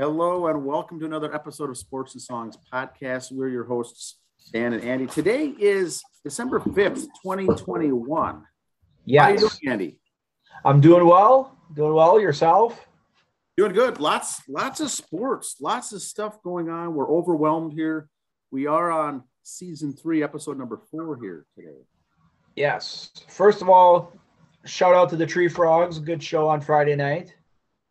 Hello and welcome to another episode of Sports and Songs podcast. We're your hosts, Dan and Andy. Today is December 5th, 2021. Yes. How are you doing, Andy? I'm doing well. Doing well. Yourself? Doing good. Lots, lots of sports, lots of stuff going on. We're overwhelmed here. We are on season three, episode number four here today. Yes. First of all, shout out to the Tree Frogs. Good show on Friday night.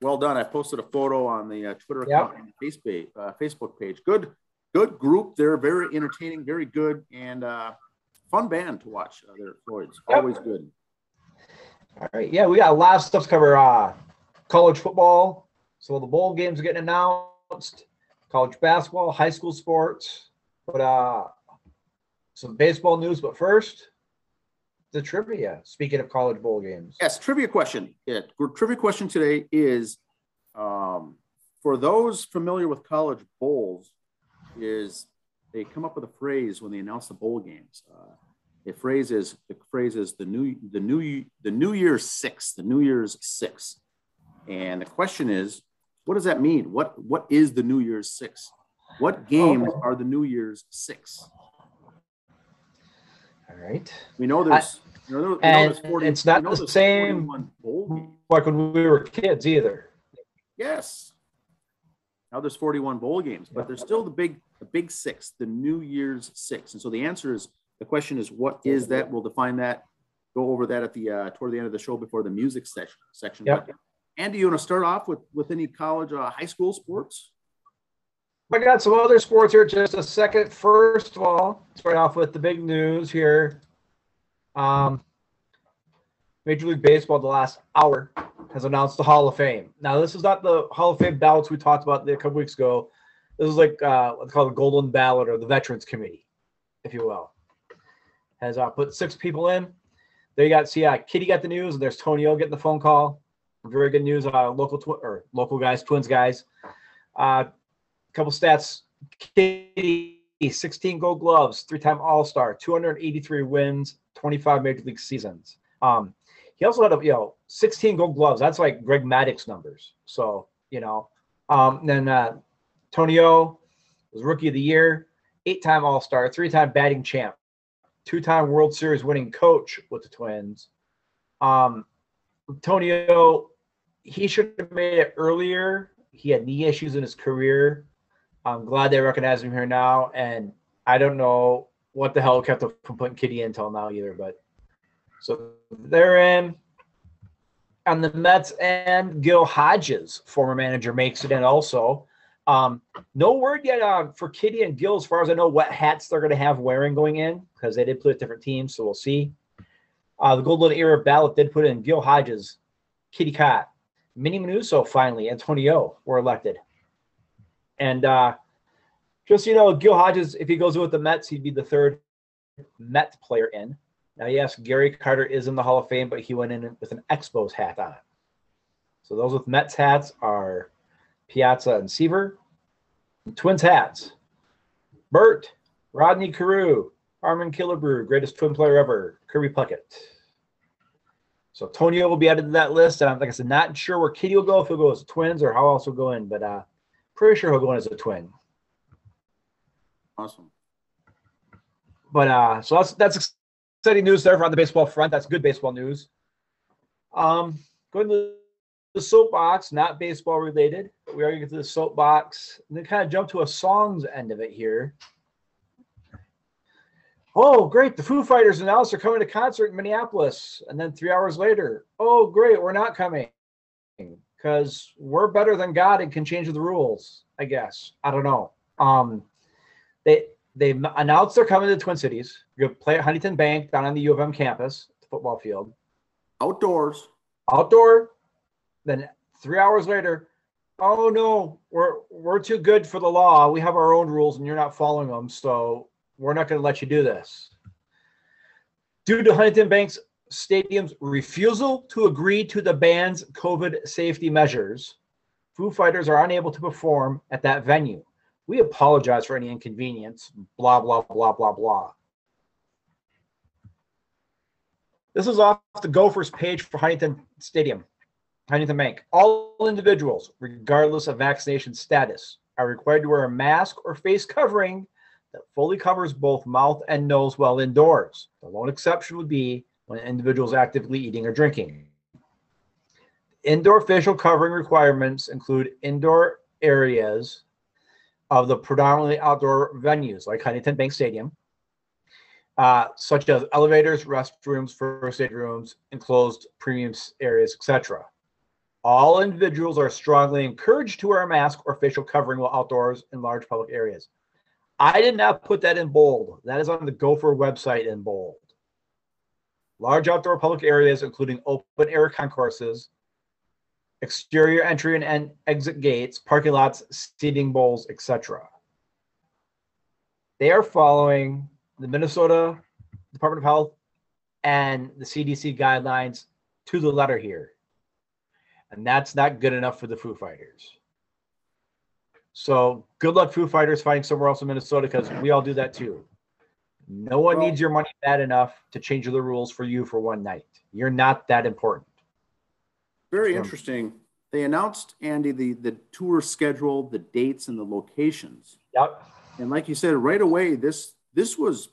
Well done. I posted a photo on the uh, Twitter Yep. account and Facebook, uh, Facebook page. Good, good group. They're very entertaining, very good, and uh, fun band to watch. Uh, they're Floyd's. Yep. Always good. All right. Yeah, we got a lot of stuff to cover. Uh, college football. So the bowl games are getting announced. College basketball, high school sports. But uh, some baseball news. But first, the trivia. Speaking of college bowl games. Yes, trivia question. Yeah, trivia question today is um, for those familiar with college bowls, is they come up with a phrase when they announce the bowl games. Uh, the phrase is the phrase is the new the new the New Year's Six, the New Year's Six, and the question is, what does that mean? What what is the New Year's Six? What games are the New Year's Six? All right. We know there's. you know, we know and there's 40 it's not the same- 41 bowl games. Like when we were kids either. Yes. Now there's 41 bowl games, but there's still the big, the big six, the New Year's six. And so the answer is the question is what is that? We'll define that, go over that at the uh, toward the end of the show before the music section section. Yep. But Andy, you want to start off with with any college, uh, high school sports? I got some other sports here. Just a second. First of all, start off with the big news here. Um, Major League Baseball, the last hour, has announced the Hall of Fame. Now, this is not the Hall of Fame ballots we talked about a couple weeks ago. This is like uh, what's called the Golden Ballot or the Veterans Committee, if you will. Has uh, put six people in. There you got. See, uh, Kitty got the news, and there's Tony O getting the phone call. Very good news. Uh, local twi- or local guys, twins guys. Uh, couple stats. Kitty, 16 gold gloves, three-time All-Star, 283 wins, 25 major league seasons. Um, he also had a you know 16 gold gloves. That's like Greg Maddux numbers. So you know, um, then uh, was rookie of the year, eight-time All-Star, three-time batting champ, two-time World Series winning coach with the Twins. Um, Tony O, he should have made it earlier. He had knee issues in his career. I'm glad they recognize him here now, and I don't know what the hell kept them from putting Kitty in until now either. But so they're in. On the Mets and Gil Hodges, former manager, makes it in also. Um, no word yet on for Kitty and Gil, as far as I know, what hats they're going to have wearing going in because they did play with different teams, so we'll see. Uh, the Golden Era ballot did put in Gil Hodges, Kitty Kaat, Minnie Minoso finally, Antonio were elected. And uh, just you know, Gil Hodges, if he goes with the Mets, he'd be the third Met player in. Now, yes, Gary Carter is in the Hall of Fame, but he went in with an Expos hat on. So those with Mets hats are Piazza and Seaver. Twins hats, Bert, Rodney Carew, Harmon Killebrew, greatest twin player ever, Kirby Puckett. So Tonio will be added to that list. And I'm like I said, not sure where Kitty will go, if he'll go as twins or how else he'll go in, but uh pretty sure he'll go in as a twin. Awesome. But uh so that's that's exciting news there on the baseball front. That's good baseball news. Um going to the soapbox, not baseball related, we are gonna get to the soapbox and then kind of jump to a songs end of it here. Oh, great. The Foo Fighters announced they're coming to concert in Minneapolis. And then three hours later, oh, great, we're not coming because we're better than God and can change the rules, I guess. I don't know. Um, they they announced they're coming to the Twin Cities. You're gonna play at Huntington Bank down on the U of M campus, the football field, Outdoors. outdoor. Then three hours later, oh no, we're we're too good for the law. We have our own rules and you're not following them, so we're not going to let you do this. Due to Huntington Bank's Stadium's refusal to agree to the band's COVID safety measures, Foo Fighters are unable to perform at that venue. We apologize for any inconvenience. Blah, blah, blah, blah, blah. This is off the Gophers page for Huntington Stadium. Huntington Bank. All individuals, regardless of vaccination status, are required to wear a mask or face covering that fully covers both mouth and nose while indoors. The lone exception would be when an individual is actively eating or drinking. Indoor facial covering requirements include indoor areas of the predominantly outdoor venues like Huntington Bank Stadium, uh, such as elevators, restrooms, first aid rooms, enclosed premium areas, etc. All individuals are strongly encouraged to wear a mask or facial covering while outdoors in large public areas. I did not put that in bold. That is on the Gopher website in bold. Large outdoor public areas, including open air concourses, exterior entry and exit gates, parking lots, seating bowls, etc. They are following the Minnesota Department of Health and the CDC guidelines to the letter here. And that's not good enough for the Foo Fighters. So good luck, Foo Fighters, finding somewhere else in Minnesota because we all do that too. No one well, needs your money bad enough to change the rules for you for one night. You're not that important. Very interesting. They announced Andy the the tour schedule, the dates, and the locations. Yep. And like you said, right away, this this was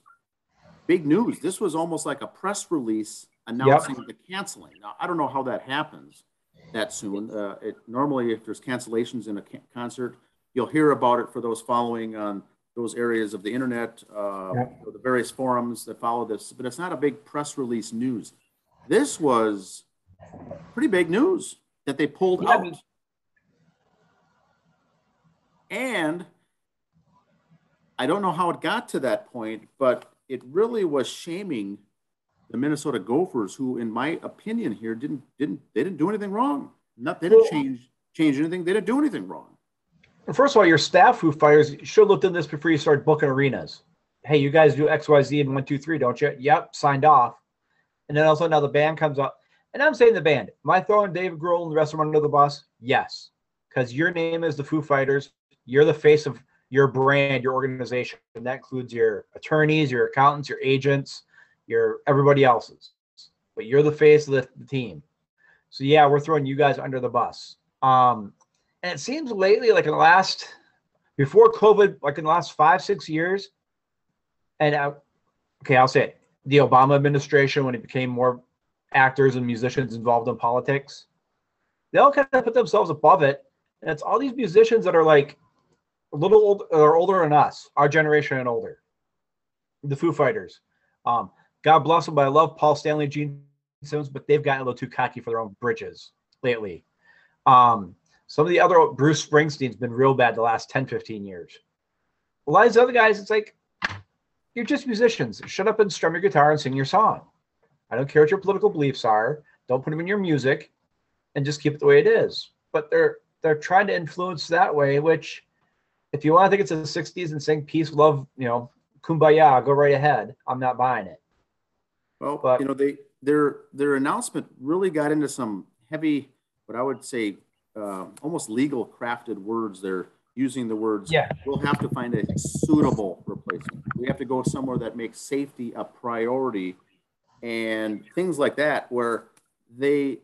big news. This was almost like a press release announcing yep. the canceling. Now, I don't know how that happens that soon. Uh, it normally, if there's cancellations in a concert, you'll hear about it for those following on those areas of the internet, uh, yep. the various forums that follow this. But it's not a big press release news. This was pretty big news that they pulled yeah, out. And I don't know how it got to that point, but it really was shaming the Minnesota Gophers, who, in my opinion, here didn't didn't they didn't do anything wrong. Not they didn't change change anything. They didn't do anything wrong. First of all, your staff Foo Fighters should looked into this before you started booking arenas. Hey, you guys do X, Y, Z, and one, two, three, don't you? Yep, signed off. And then also now the band comes up. And I'm saying the band. Am I throwing David Grohl and the rest of them under the bus? Yes. Because your name is the Foo Fighters. You're the face of your brand, your organization. And that includes your attorneys, your accountants, your agents, your everybody else's. But you're the face of the, the team. So yeah, we're throwing you guys under the bus. Um, and it seems lately, like in the last before COVID, like in the last five, six years, and I, okay, I'll say it, the Obama administration when it became more actors and musicians involved in politics. They all kind of put themselves above it. And it's all these musicians that are like a little old or older than us, our generation and older. The Foo Fighters. Um, God bless them, but I love Paul Stanley, Gene Simmons, but they've gotten a little too cocky for their own bridges lately. Um, some of the other Bruce Springsteen's been real bad the last 10, 15 years. A lot of these other guys, it's like, you're just musicians. Shut up and strum your guitar and sing your song. I don't care what your political beliefs are. Don't put them in your music, and just keep it the way it is. But they're they're trying to influence that way. Which, if you want to think it's the '60s and sing peace, love, you know, kumbaya, go right ahead. I'm not buying it. Well, but, you know, they their their announcement really got into some heavy, what I would say, uh, almost legal crafted words. They're using the words. Yeah. We'll have to find a suitable replacement. We have to go somewhere that makes safety a priority and things like that, where they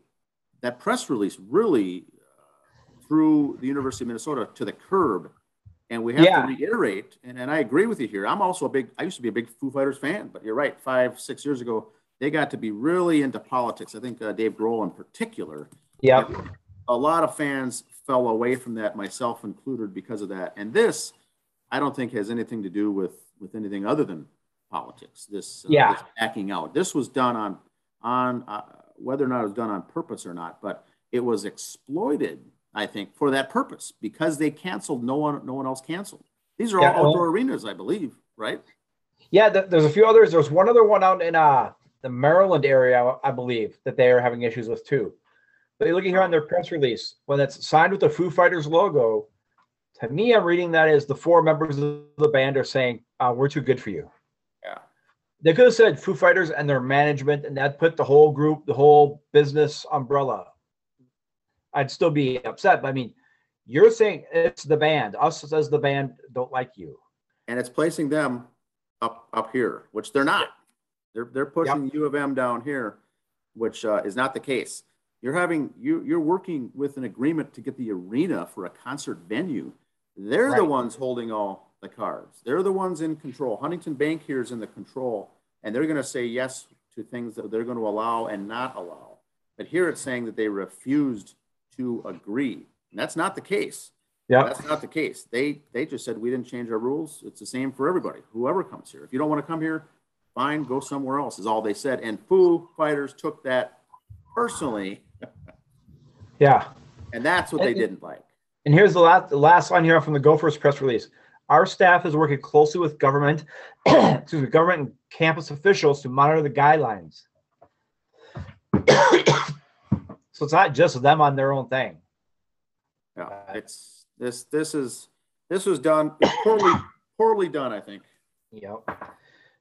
that press release really uh, threw the University of Minnesota to the curb. And we have yeah. to reiterate, and, and I agree with you here. I'm also a big, I used to be a big Foo Fighters fan, but you're right. Five, six years ago, they got to be really into politics. I think uh, Dave Grohl in particular. Yeah. A lot of fans fell away from that, myself included, because of that. And this, I don't think has anything to do with with anything other than politics. This, uh, yeah. This backing out. This was done on on uh, whether or not it was done on purpose or not, but it was exploited. I think for that purpose because they canceled. No one, no one else canceled. These are yeah, all outdoor well, arenas, I believe, right? Yeah, there's a few others. There's one other one out in uh, the Maryland area, I believe, that they are having issues with too. But you look here on their press release when it's signed with the Foo Fighters logo. To me, I'm reading that as the four members of the band are saying, uh, "We're too good for you." Yeah. They could have said Foo Fighters and their management, and that put the whole group, the whole business umbrella. I'd still be upset, but I mean, you're saying it's the band. Us as the band don't like you, and it's placing them up up here, which they're not. They're they're pushing yep. U of M down here, which uh, is not the case. You're having you you're working with an agreement to get the arena for a concert venue. They're right. the ones holding all the cards. They're the ones in control. Huntington Bank here is in the control, and they're going to say yes to things that they're going to allow and not allow. But here it's saying that they refused to agree. And that's not the case. Yeah. That's not the case. They they just said we didn't change our rules. It's the same for everybody. Whoever comes here. If you don't want to come here, fine, go somewhere else, is all they said. And Foo Fighters took that personally. yeah. And that's what and, they didn't like. And here's the last the last line here from the Gophers press release. Our staff is working closely with government, excuse me, government and campus officials to monitor the guidelines. so it's not just them on their own thing. Yeah, uh, it's this. This is this was done poorly. poorly done, I think. Yep.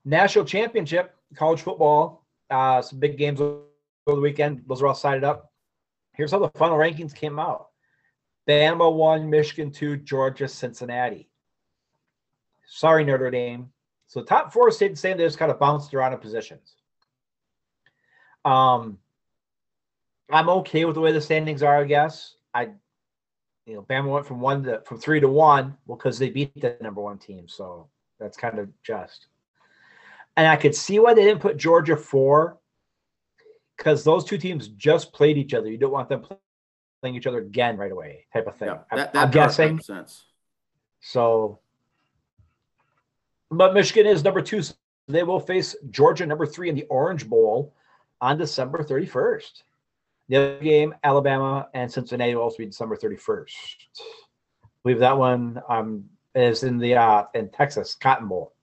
National championship college football. Uh, some big games over the weekend. Those are all sided up. Here's how the final rankings came out. Bama one, Michigan two, Georgia, Cincinnati. Sorry, Notre Dame. So the top four stayed the same. They just kind of bounced around in positions. Um, I'm okay with the way the standings are. I guess I, you know, Bama went from one to from three to one. Well, because they beat the number one team, so that's kind of just. And I could see why they didn't put Georgia four, because those two teams just played each other. You don't want them playing each other again right away, type of thing. Yeah, that, that I'm guessing. Sense. So, but Michigan is number two. So they will face Georgia, number three, in the Orange Bowl on December 31st. The other game, Alabama and Cincinnati will also be December 31st. I believe that one um, is in the uh, in Texas Cotton Bowl.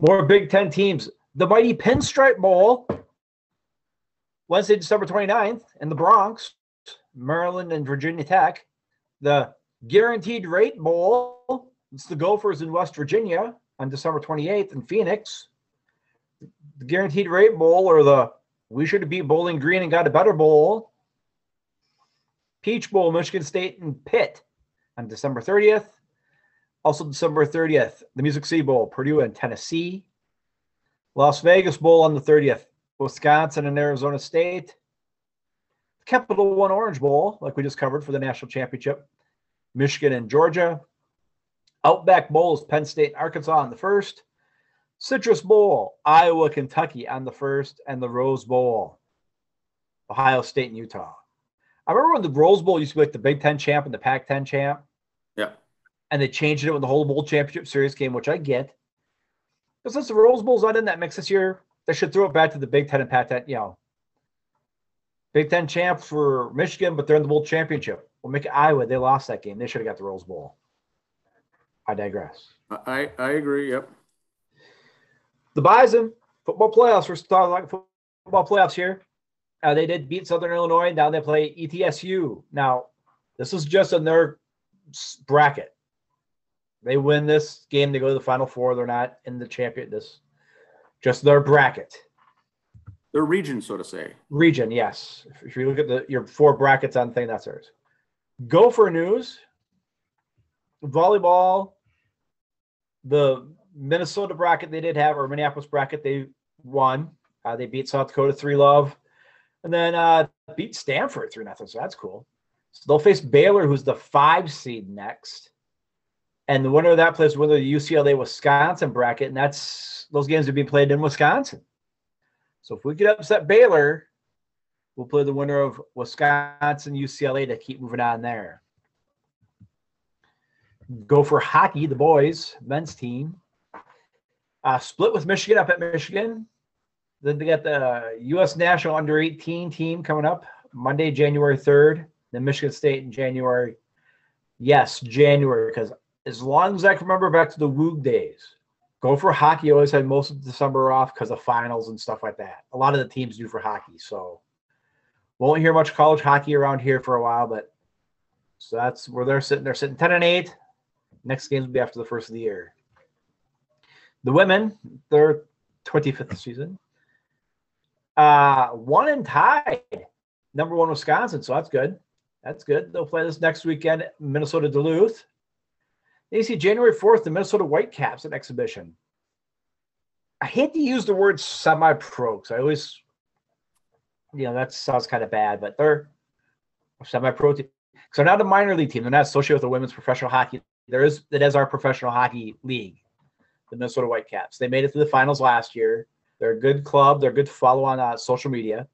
More Big Ten teams. The mighty Pinstripe Bowl, Wednesday, December 29th, in the Bronx, Maryland and Virginia Tech. The Guaranteed Rate Bowl, it's the Gophers in West Virginia on December 28th in Phoenix. The Guaranteed Rate Bowl, or the We Should Have Beat Bowling Green and Got a Better Bowl. Peach Bowl, Michigan State and Pitt on December 30th. Also, December 30th, the Music City Bowl, Purdue and Tennessee. Las Vegas Bowl on the 30th, Wisconsin and Arizona State. Capital One Orange Bowl, like we just covered for the national championship, Michigan and Georgia. Outback Bowl is Penn State and Arkansas on the first. Citrus Bowl, Iowa, Kentucky on the first, and the Rose Bowl, Ohio State and Utah. I remember when the Rose Bowl used to be like the Big Ten champ and the Pac 10 champ Yeah. and they changed it with the whole bowl championship series game, which I get. But since the Rose Bowl's not in that mix this year, they should throw it back to the Big Ten and Pac Ten, you know. Big Ten champ for Michigan, but they're in the bowl championship. We'll make it Iowa. They lost that game. They should have got the Rose Bowl. I digress. I, I agree. Yep. The Bison football playoffs. We're talking like football playoffs here. Uh, they did beat Southern Illinois. Now they play ETSU. Now, this is just in their bracket. They win this game, they go to the final four. They're not in the champion. This just their bracket. Their region, so to say. Region, yes. If you look at the your four brackets on thing, that's theirs. Gopher news. Volleyball. The Minnesota bracket they did have, or Minneapolis bracket, they won. Uh, they beat South Dakota three love, and then uh, beat Stanford three nothing. So that's cool. So they'll face Baylor, who's the five seed next and the winner of that plays winner of the UCLA Wisconsin bracket, and that's those games are being played in Wisconsin. So if we could upset Baylor, we'll play the winner of Wisconsin UCLA to keep moving on there. Gopher hockey, the boys men's team. Uh, split with Michigan up at Michigan. Then they got the U.S. National Under 18 team coming up Monday, January 3rd. Then Michigan State in January. Yes, January, because as long as I can remember back to the Woog days, Gopher hockey always had most of December off because of finals and stuff like that. A lot of the teams do for hockey. So won't hear much college hockey around here for a while, but so that's where they're sitting. They're sitting 10 and 8. Next games will be after the first of the year. The women, their 25th season. Uh one and tied. Number one Wisconsin. So that's good. That's good. They'll play this next weekend, Minnesota Duluth. They see January 4th, the Minnesota Whitecaps at exhibition. I hate to use the word semi pro because I always you know that sounds kind of bad, but they're semi-pro team. So not a minor league team. They're not associated with the women's professional hockey. There is it is our professional hockey league, the Minnesota Whitecaps. They made it to the finals last year. They're a good club. They're good to follow on uh, social media.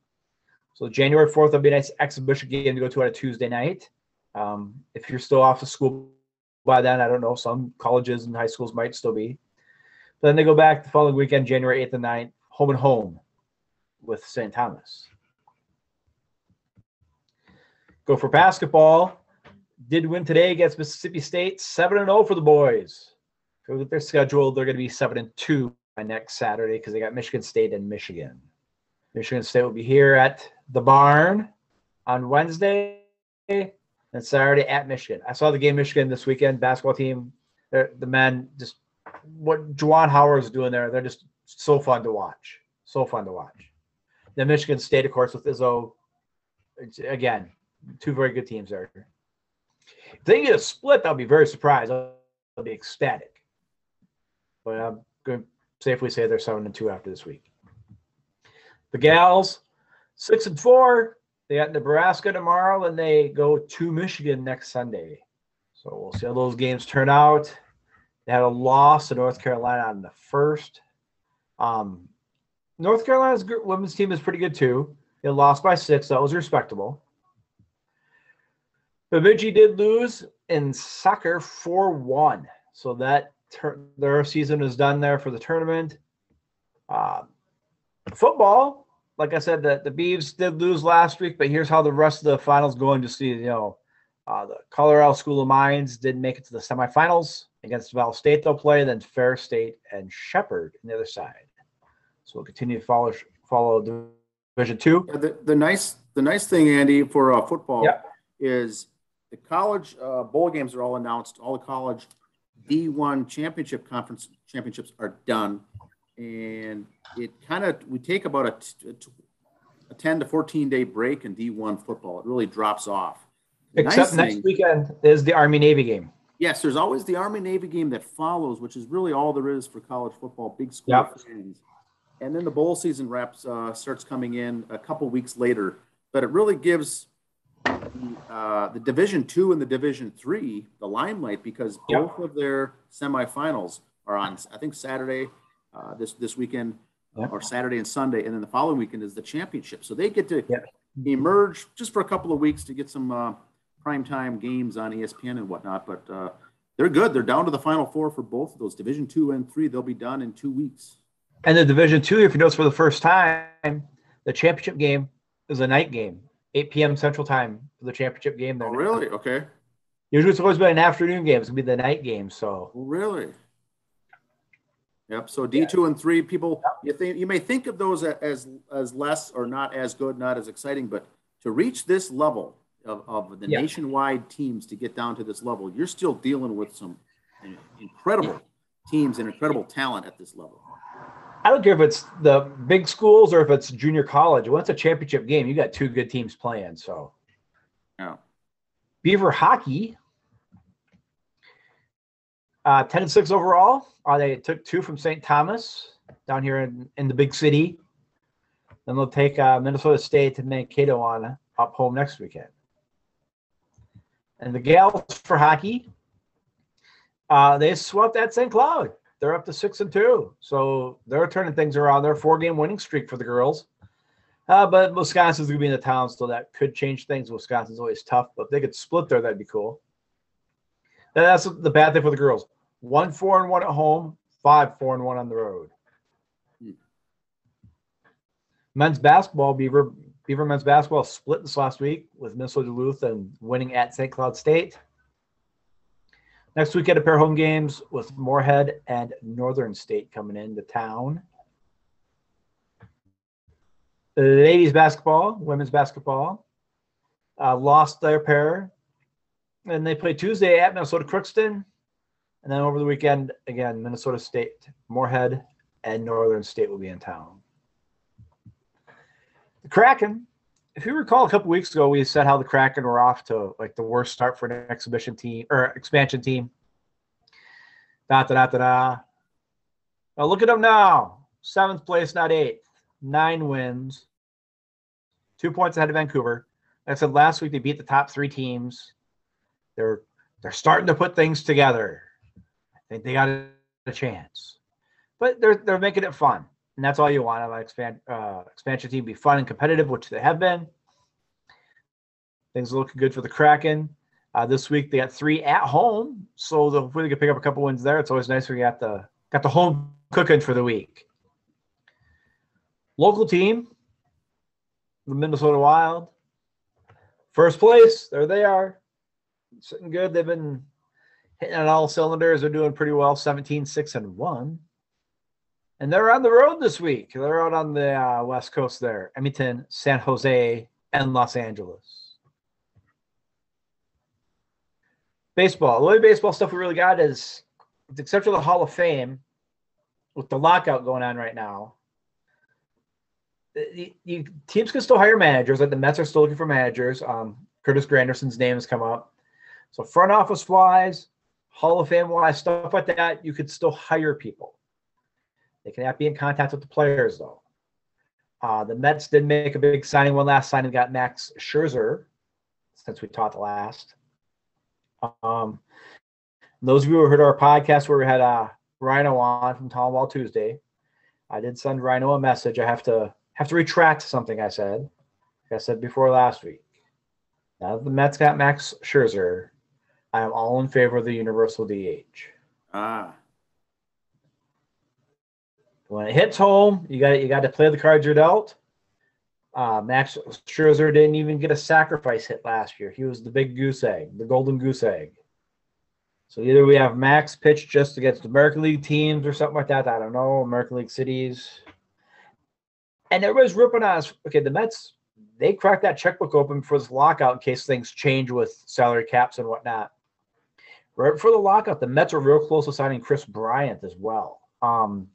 So January 4th will be a nice exhibition game to go to on a Tuesday night. Um, if you're still off of school by then, I don't know. Some colleges and high schools might still be. But then they go back the following weekend, January 8th and 9th, home and home with St. Thomas. Gopher basketball. Did win today against Mississippi State, 7 and 0 for the boys. If you look at their schedule, they're going to be 7 and 2 by next Saturday because they got Michigan State and Michigan. Michigan State will be here at the barn on Wednesday and Saturday at Michigan. I saw the game Michigan this weekend. Basketball team, the men just what Juwan Howard is doing there. They're just so fun to watch. So fun to watch. Then Michigan State, of course, with Izzo. Again, two very good teams there. If they get a split, I'll be very surprised. I'll, I'll be ecstatic. But I'm going to safely say they're seven and two after this week. The gals, six and four. They got Nebraska tomorrow, and they go to Michigan next Sunday. So we'll see how those games turn out. They had a loss to North Carolina on the first. Um, North Carolina's women's team is pretty good too. They lost by six. That was respectable. Bemidji did lose in soccer 4 1. So that ter- their season is done there for the tournament. Uh, football, like I said, the, the Beavs did lose last week, but here's how the rest of the finals going to see. You know, uh, the Colorado School of Mines didn't make it to the semifinals against Val State. They'll play then Ferris State and Shepherd on the other side. So we'll continue to follow follow Division Two. Yeah, the, the nice the nice thing, Andy, for uh, football is the college uh, bowl games are all announced. All the college D1 championship conference championships are done, and it kind of we take about a, a 10 to 14 day break in D1 football. It really drops off. Except nice next thing, weekend is the Army Navy game. Yes, there's always the Army Navy game that follows, which is really all there is for college football. Big school yep. fans. And then the bowl season wraps uh, starts coming in a couple weeks later, but it really gives the, uh, the Division Two and the Division Three the limelight because both of their semifinals are on. I think Saturday uh, this this weekend or Saturday and Sunday, and then the following weekend is the championship. So they get to emerge just for a couple of weeks to get some uh, prime time games on ESPN and whatnot. But uh, they're good. They're down to the final four for both of those Division Two and Three. They'll be done in two weeks. And the Division Two, if you notice, for the first time, the championship game is a night game. 8 p.m. Central Time for the championship game. There. Oh, really? Okay. Usually it's always been an afternoon game. It's gonna be the night game. So. Oh, really? Yep. So D two yeah. and three people, yep. you think you may think of those as as less or not as good, not as exciting, but to reach this level of, of the yep. nationwide teams to get down to this level, you're still dealing with some incredible teams and incredible talent at this level. I don't care if it's the big schools or if it's junior college. Once a championship game, you got two good teams playing. So, yeah. Beaver hockey, uh, ten and six overall. Uh, they took two from St. Thomas down here in, in the big city. Then they'll take uh, Minnesota State to Mankato on up home next weekend. And the gals for hockey, uh, they swept at St. Cloud they're up to six and two. So they're turning things around. They're four game winning streak for the girls. Uh, but Wisconsin's going to be in the town, so that could change things. Wisconsin's always tough, but if they could split there, that'd be cool. That's the bad thing for the girls. One four and one at home, five four and one on the road. Hmm. Men's basketball, Beaver Beaver men's basketball split this last week with Minnesota Duluth and winning at St. Cloud State. Next week, get a pair of home games with Moorhead and Northern State coming into town. Ladies basketball, women's basketball, uh, lost their pair, and they play Tuesday at Minnesota Crookston, and then over the weekend again, Minnesota State, Moorhead, and Northern State will be in town. The Kraken if you recall a couple weeks ago, we said how the Kraken were off to like the worst start for an exhibition team or expansion team. Da da da da da. Now look at them now. Seventh place, not eighth. Nine wins, two points ahead of Vancouver. Like I said last week, they beat the top three teams. They're they're starting to put things together. I think they got a chance, but they're they're making it fun, and that's all you want. An expand uh, expansion team be fun and competitive, which they have been. Things looking good for the Kraken. Uh, this week they got three at home, so hopefully they can pick up a couple wins there. It's always nice when you got the got the home cooking for the week. Local team, the Minnesota Wild, first place. There they are, sitting good. They've been hitting on all cylinders. They're doing pretty well, 17, 6, and 1. And they're on the road this week. They're out on the uh, West Coast there Edmonton, San Jose, and Los Angeles. baseball. The only baseball stuff we really got is, except for the Hall of Fame, with the lockout going on right now. Teams can still hire managers. Like the Mets are still looking for managers. Um, Curtis Granderson's name has come up. So front office wise, Hall of Fame wise, stuff like that, you could still hire people. They cannot be in contact with the players though. Uh, the Mets did make a big signing. One last signing got Max Scherzer, since we talked last. Um, those of you who heard our podcast where we had uh, Rhino on from Town Ball Tuesday, I did send Rhino a message. I have to have to retract something I said. Like I said before last week. Now the Mets got Max Scherzer, I am all in favor of the universal DH. Ah. When it hits home, you got you got to play the cards you're dealt. Uh, Max Scherzer didn't even get a sacrifice hit last year. He was the big goose egg, the golden goose egg. So either we have Max pitch just against American League teams or something like that. I don't know, American League cities. And everybody's ripping on us. Okay, the Mets, they cracked that checkbook open for this lockout in case things change with salary caps and whatnot. Right before the lockout, the Mets are real close to signing Kris Bryant as well. Um,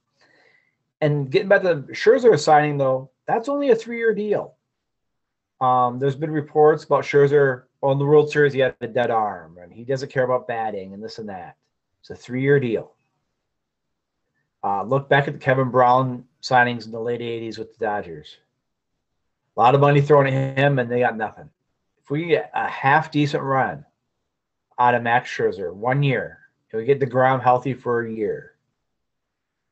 and getting back to Scherzer signing, though, that's only a three-year deal. Um, there's been reports about Scherzer on the World Series. He had a dead arm, and he doesn't care about batting and this and that. It's a three-year deal. Uh, look back at the Kevin Brown signings in the late '80s with the Dodgers. A lot of money thrown at him, and they got nothing. If we get a half decent run out of Max Scherzer, one year, if we get deGrom healthy for a year,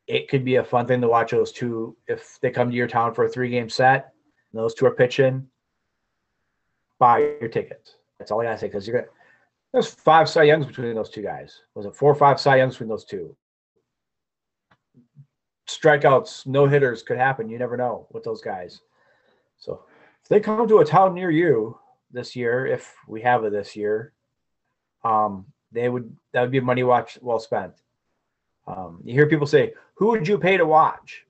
it could be a fun thing to watch those two if they come to your town for a three game set. And those two are pitching. Buy your tickets. That's all I gotta say because you're gonna. There's five Cy Youngs between those two guys. Was it four or five Cy Youngs between those two? Strikeouts, no hitters could happen. You never know with those guys. So if they come to a town near you this year, if we have it this year, um, they would that would be money watch well spent. Um, you hear people say, "Who would you pay to watch?"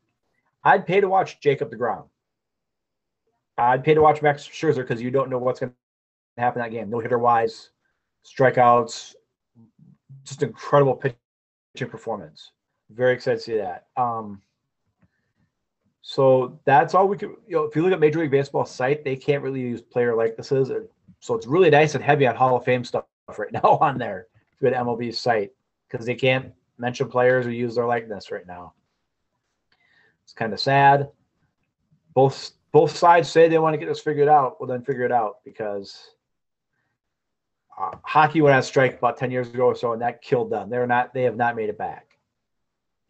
I'd pay to watch Jacob DeGrom. I'd pay to watch Max Scherzer because you don't know what's going to happen that game. No hitter wise, strikeouts, just incredible pitching performance. Very excited to see that. Um, so that's all we could. You know, if you look at Major League Baseball site, they can't really use player likenesses, so it's really nice and heavy on Hall of Fame stuff right now on there. To MLB site because they can't mention players who use their likeness right now. It's kind of sad. Both both sides say they want to get this figured out. Well, then figure it out because uh, hockey went on strike about ten years ago or so, and that killed them. They're not. They have not made it back.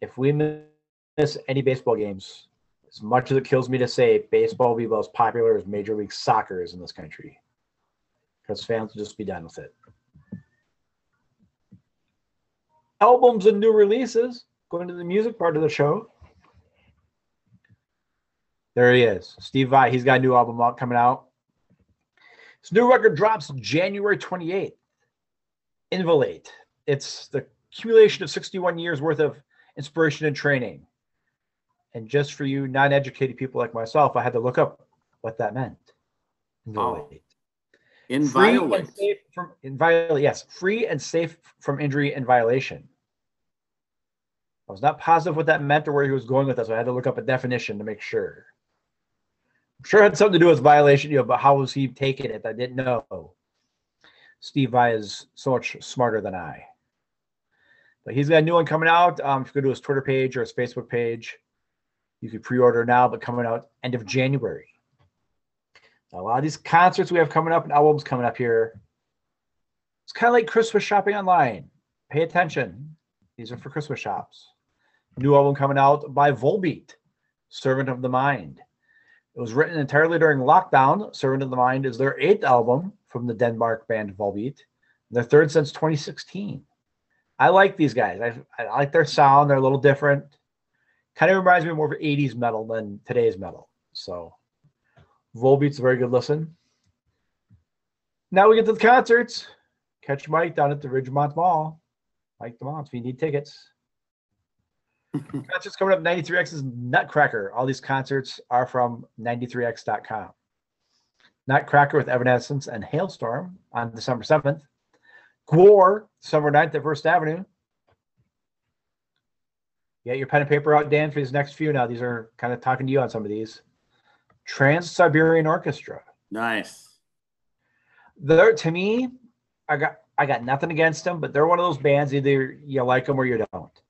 If we miss any baseball games, as much as it kills me to say, baseball will be about as popular as Major League Soccer is in this country because fans will just be done with it albums and new releases. Going to the music part of the show. There he is, Steve Vai. He's got a new album out coming out. His new record drops January 28th. Inviolate. It's the accumulation of 61 years worth of inspiration and training. And just for you non-educated people like myself, I had to look up what that meant. Oh. Inviolate. Inviolate. Free and safe from inviolate. Yes, free and safe from injury and violation. I was not positive what that meant or where he was going with that, so I had to look up a definition to make sure. I'm sure it had something to do with violation, you know, but how was he taking it? I didn't know. Steve Vai is so much smarter than I. But he's got a new one coming out. Um, if you go to his Twitter page or his Facebook page, you could pre-order now, but coming out end of January. A lot of these concerts we have coming up and albums coming up here. It's kind of like Christmas shopping online. Pay attention. These are for Christmas shops. New album coming out by Volbeat, Servant of the Mind. It was written entirely during lockdown. Servant of the Mind is their eighth album from the Denmark band Volbeat, their third since 2016. I like these guys. I, I like their sound. They're a little different. Kind of reminds me more of 80s metal than today's metal. So Volbeat's a very good listen. Now we get to the concerts. Catch Mike down at the Ridgemont Mall. Mike DeMont if you need tickets. concerts coming up 93X's Nutcracker. All these concerts are from 93X.com. Nutcracker with Evanescence and Halestorm on December 7th. Gore, December 9th at First Avenue. Get your pen and paper out, Dan, for these next few now. These are kind of talking to you on some of these. Trans Siberian Orchestra. Nice. They're to me, I got I got nothing against them, but they're one of those bands either you like them or you don't.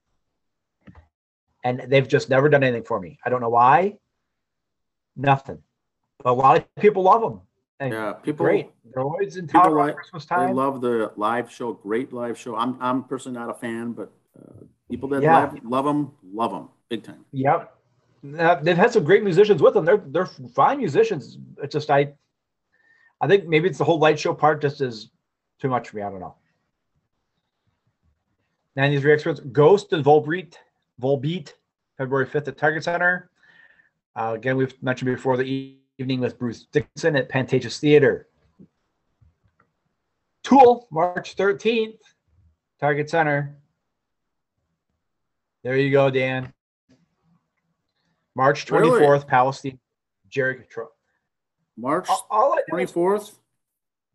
And they've just never done anything for me. I don't know why. Nothing. But a lot of people love them. And Yeah, people great. They're always in town like- Christmas They time. love the live show. Great live show. I'm I'm personally not a fan, but uh, people that Yeah. love, love them, love them big time. Yep. They've had some great musicians with them. They're they're fine musicians. It's just I I think maybe it's the whole light show part just is too much for me. I don't know. 93 experts, Ghost and Volbeat, Volbeat, February 5th at Target Center. Uh, again, we've mentioned before the evening with Bruce Dickinson at Pantages Theater. Tool, March 13th, Target Center. There you go, Dan. March Really? 24th, Palestine, Jerry Cantrell. March All, all I is-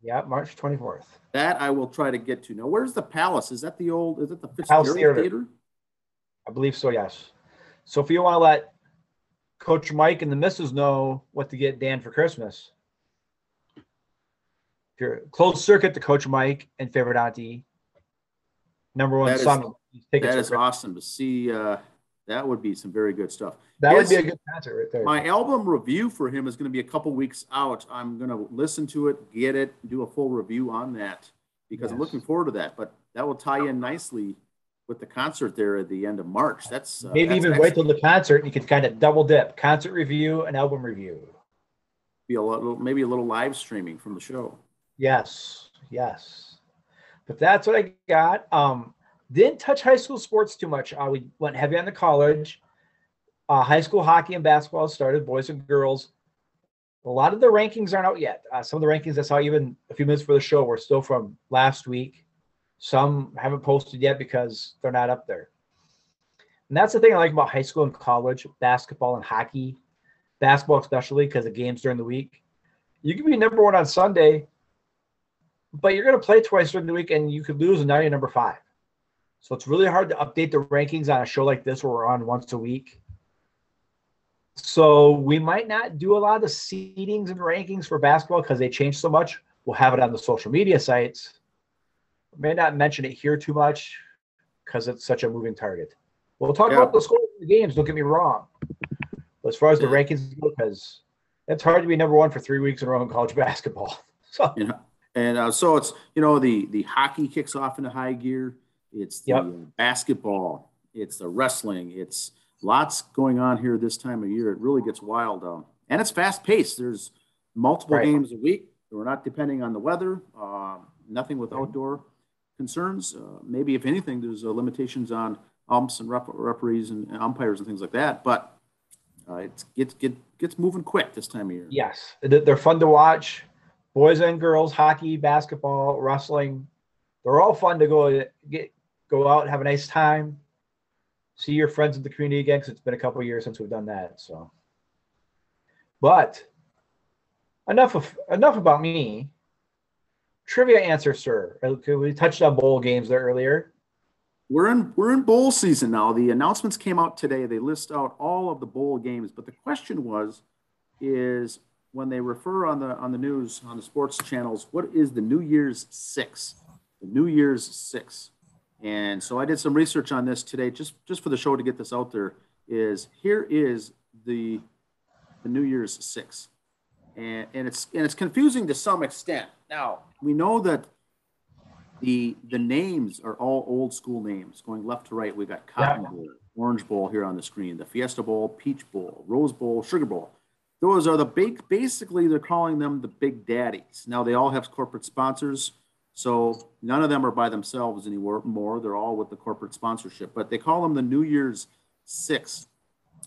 Yeah, March 24th. That I will try to get to. Now, where's the Palace? Is that the old? Is it the Fitzgerald Theater. Theater? I believe so, yes. So if you want to let Coach Mike and the missus know what to get Dan for Christmas, if you're closed circuit to Coach Mike and favorite auntie, number one That is- son, tickets That is awesome to see. Uh, that would be some very good stuff. that would be a good concert right there. My album review for him is going to be a couple weeks out. I'm going to listen to it, get it, do a full review on that because I'm looking forward to that. But that will tie in nicely with the concert there at the end of March. That's uh, Maybe that's even wait till the concert and you could kind of double dip concert review and album review. be a little, maybe a little live streaming from the show. Yes, yes. But that's what I got. Um, didn't touch high school sports too much. Uh, we went heavy on the college. Uh, high school hockey and basketball started, boys and girls. A lot of the rankings aren't out yet. Uh, some of the rankings I saw even a few minutes for the show were still from last week. Some haven't posted yet because they're not up there. And that's the thing I like about high school and college basketball and hockey, basketball especially because the games during the week. You can be number one on Sunday, but you're going to play twice during the week and you could lose and now you're number five. So it's really hard to update the rankings on a show like this where we're on once a week. So we might not do a lot of the seedings and rankings for basketball because they change so much. We'll have it on the social media sites. We may not mention it here too much because it's such a moving target. We'll talk Yeah. about the scores of the games, don't get me wrong. But as far as the Yeah. rankings go, because it's hard to be number one for three weeks in a row in college basketball. So You know, and uh, so it's you know the the hockey kicks off into high gear. It's the Yep. uh, basketball. It's the wrestling. It's lots going on here this time of year. It really gets wild, um, and it's fast paced. There's multiple Right. games a week. We're not depending on the weather. Um, nothing with outdoor concerns. Uh, maybe if anything, there's uh, limitations on umps and ref- referees and, and umpires and things like that. But uh, it gets get gets moving quick this time of year. Yes, they're fun to watch. Boys and girls, hockey, basketball, wrestling. They're all fun to go get go out, have a nice time, see your friends in the community again. Because it's been a couple years since we've done that. So, but enough of enough about me. Trivia answer, sir. Uh, we touched on bowl games there earlier. We're in we're in bowl season now. The announcements came out today. They list out all of the bowl games, but the question was is when they refer on the on the news on the sports channels, what is the New Year's 6? The New Year's 6. And so I did some research on this today just just for the show to get this out there is here is the the New Year's 6. and, and it's and it's confusing to some extent. Now we know that the the names are all old school names, going left to right. We got Cotton yeah. Bowl, Orange Bowl here on the screen, the Fiesta Bowl, Peach Bowl, Rose Bowl, Sugar Bowl. Those are the big. Basically, they're calling them the Big Daddies. Now they all have corporate sponsors, so none of them are by themselves anymore. More, they're all with the corporate sponsorship. But they call them the New Year's Six.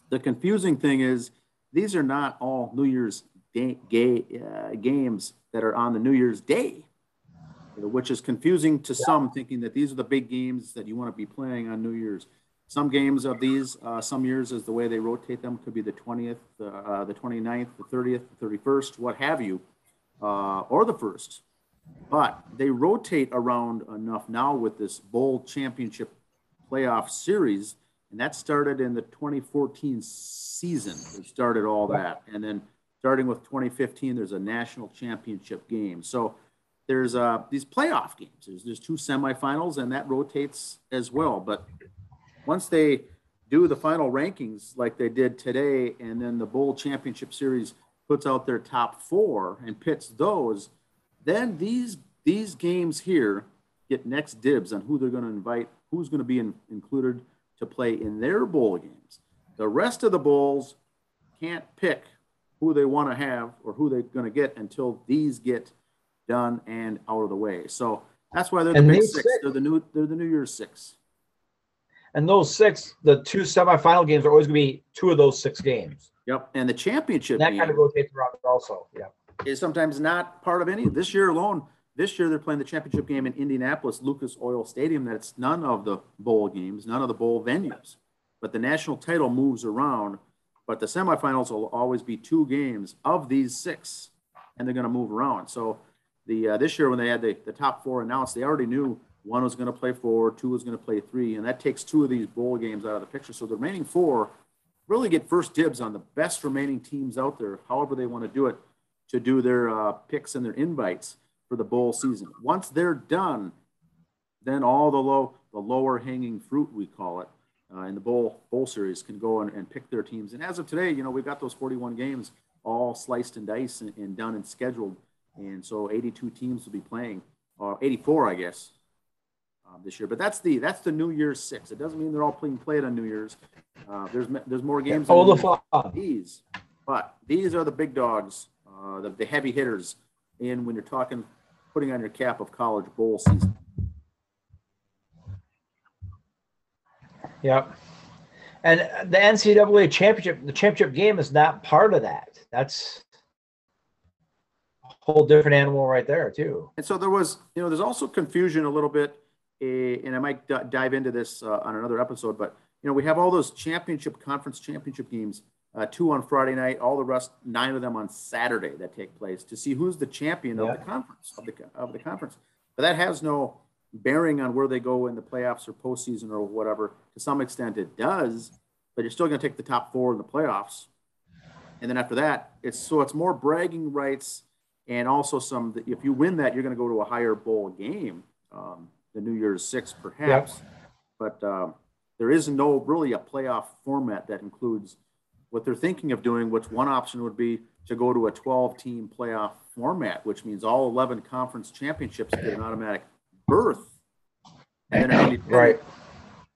The confusing thing is these are not all New Year's day, gay, uh, games that are on the New Year's Day, which is confusing to some, thinking that these are the big games that you want to be playing on New Year's. Some games of these, uh, some years, is the way they rotate them, could be the 20th, uh, the 29th, the 30th, the 31st, what have you, uh, or the first. But they rotate around enough now with this bowl championship playoff series, and that started in the 2014 season. They started all that, and then starting with 2015, there's a national championship game. So there's uh, these playoff games. There's, there's two semifinals, and that rotates as well. But once they do the final rankings like they did today, and then the Bowl Championship Series puts out their top four and pits those, then these these games here get next dibs on who they're going to invite, who's going to be in, included to play in their bowl games. The rest of the bowls can't pick who they want to have or who they're going to get until these get done and out of the way. So that's why they're the and big six. they They're the new they're the New Year's six. And those six, the two semifinal games are always going to be two of those six games. Yep, and the championship and that kind of rotates around also. Yeah, is sometimes not part of any. This year alone, this year they're playing the championship game in Indianapolis, Lucas Oil Stadium. That's none of the bowl games, none of the bowl venues, but the national title moves around but the semifinals will always be two games of these six, and they're going to move around. So the uh, this year when they had the, the top four announced, they already knew one was going to play four, two was going to play three, and that takes two of these bowl games out of the picture. So the remaining four really get first dibs on the best remaining teams out there, however they want to do it, to do their uh, picks and their invites for the bowl season. Once they're done, then all the low the lower hanging fruit we call it uh, in the bowl bowl series can go and, and, pick their teams. And as of today, you know, we've got those 41 games all sliced and diced and, and done and scheduled. And so 82 teams will be playing, or 84, I guess, um, this year. But that's the that's the New Year's six. It doesn't mean they're all playing played on New Year's. Uh, there's there's more games. Oh, the fun. These, but these are the big dogs, uh, the, the heavy hitters. And when you're talking, putting on your cap of college bowl season. Yep. And the NCAA championship, the championship game is not part of that. That's a whole different animal right there, too. And so there was, you know, there's also confusion a little bit, eh, and I might d- dive into this uh, on another episode, but, you know, we have all those championship, conference championship games, uh, two on Friday night, all the rest, nine of them on Saturday that take place to see who's the champion yeah. of the conference, of the, of the conference. But that has no bearing on where they go in the playoffs or postseason or whatever. To some extent, it does, but you're still going to take the top four in the playoffs. And then after that, it's so it's more bragging rights and also some. If you win that, you're going to go to a higher bowl game, um, the New Year's Six, perhaps. But um, there is no really a playoff format that includes what they're thinking of doing. Which one option would be to go to a 12 team playoff format, which means all 11 conference championships get an automatic berth. And then right.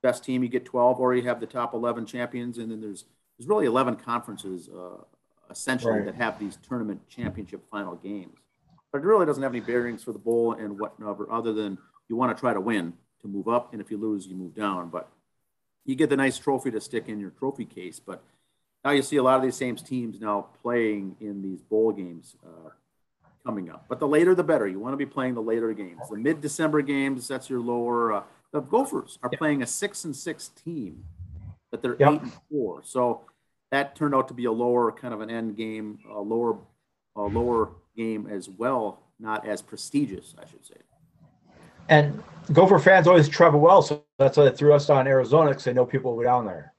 best team, you get 12, or you have the top 11 champions, and then there's there's really 11 conferences uh, essentially right. that have these tournament championship final games. But it really doesn't have any bearings for the bowl and whatever, other than you want to try to win to move up, and if you lose, you move down. But you get the nice trophy to stick in your trophy case. But now you see a lot of these same teams now playing in these bowl games. Uh, coming up. But the later, the better. You want to be playing the later games. The mid-December games, that's your lower. Uh, the Gophers are yep. playing a six and six team, but they're yep. eight and four. So that turned out to be a lower kind of an end game, a lower, a lower game as well, not as prestigious, I should say. And Gopher fans always travel well, so that's why they threw us on Arizona because they know people will go down there.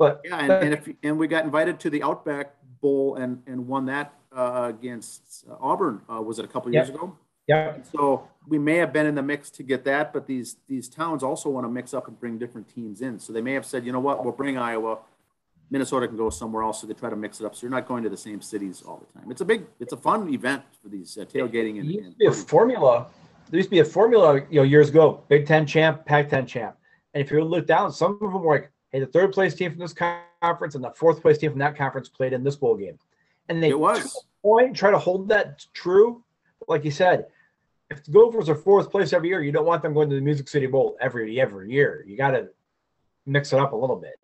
But yeah, and, and if and we got invited to the Outback Bowl and and won that uh, against uh, Auburn. Uh, was it a couple years ago? Yeah. So we may have been in the mix to get that, but these these towns also want to mix up and bring different teams in. So they may have said, you know what, we'll bring Iowa, Minnesota can go somewhere else, so they try to mix it up. So you're not going to the same cities all the time. It's a big, it's a fun event for these uh, tailgating and. Used to be a formula. There used to be a formula, you know, years ago. Big Ten champ, Pac-10 champ. And if you look down, some of them were like, "Hey, the third place team from this conference and the fourth place team from that conference played in this bowl game," and they It was. point try to hold that true. Like you said, if the Gophers are fourth place every year, you don't want them going to the Music City Bowl every every year. You got to mix it up a little bit.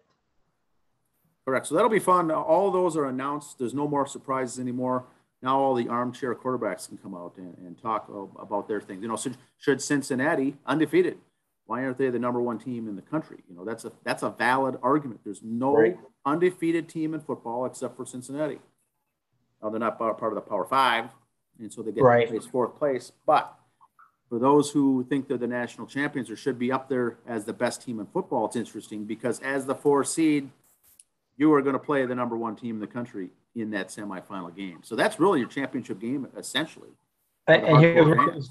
Correct. So that'll be fun. All those are announced. There's no more surprises anymore. Now all the armchair quarterbacks can come out and, and talk about their things. You know, should, should Cincinnati undefeated? Why aren't they the number one team in the country? You know, that's a that's a valid argument. There's no Right. undefeated team in football except for Cincinnati. Now they're not part of the Power Five, and so they get Right. place fourth place. But for those who think they're the national champions or should be up there as the best team in football, it's interesting because as the four seed, you are going to play the number one team in the country in that semifinal game. So that's really your championship game, essentially. And, and here's, where it kills,